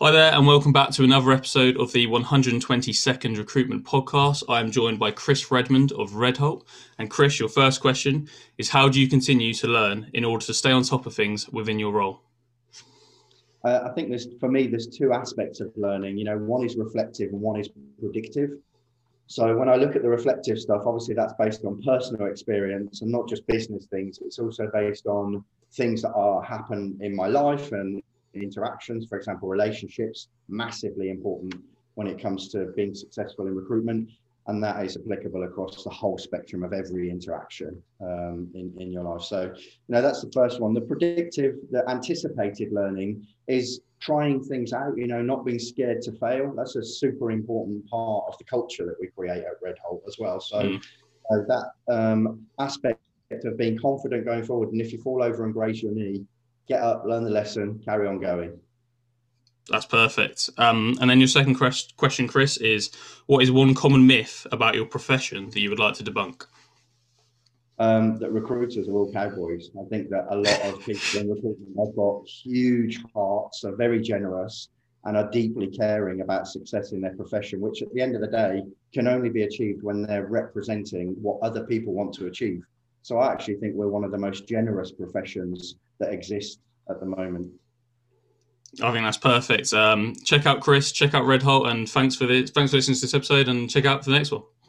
Hi there, and welcome back to another episode of the 120 Second Recruitment Podcast. I am joined by Chris Redmond of Redholt. And Chris, your first question is How do you continue to learn in order to stay on top of things within your role? Uh, I think there's, for me, there's two aspects of learning. You know, one is reflective and one is predictive. So when I look at the reflective stuff, obviously that's based on personal experience and not just business things. It's also based on things that are happen in my life and interactions, for example, relationships, massively important when it comes to being successful in recruitment. And that is applicable across the whole spectrum of every interaction um, in, in your life. So, you know, that's the first one. The predictive, the anticipated learning is trying things out, you know, not being scared to fail. That's a super important part of the culture that we create at Red Redholt as well. So, mm. uh, that um, aspect of being confident going forward. And if you fall over and graze your knee, get up, learn the lesson, carry on going. That's perfect. Um, and then your second question, Chris, is what is one common myth about your profession that you would like to debunk? Um, that recruiters are all cowboys. I think that a lot of people in recruitment have got huge hearts, are very generous, and are deeply caring about success in their profession, which at the end of the day can only be achieved when they're representing what other people want to achieve. So I actually think we're one of the most generous professions that exist at the moment. I think that's perfect. Um, check out Chris, check out Redholt, and thanks for thanks for listening to this episode, and check out for the next one.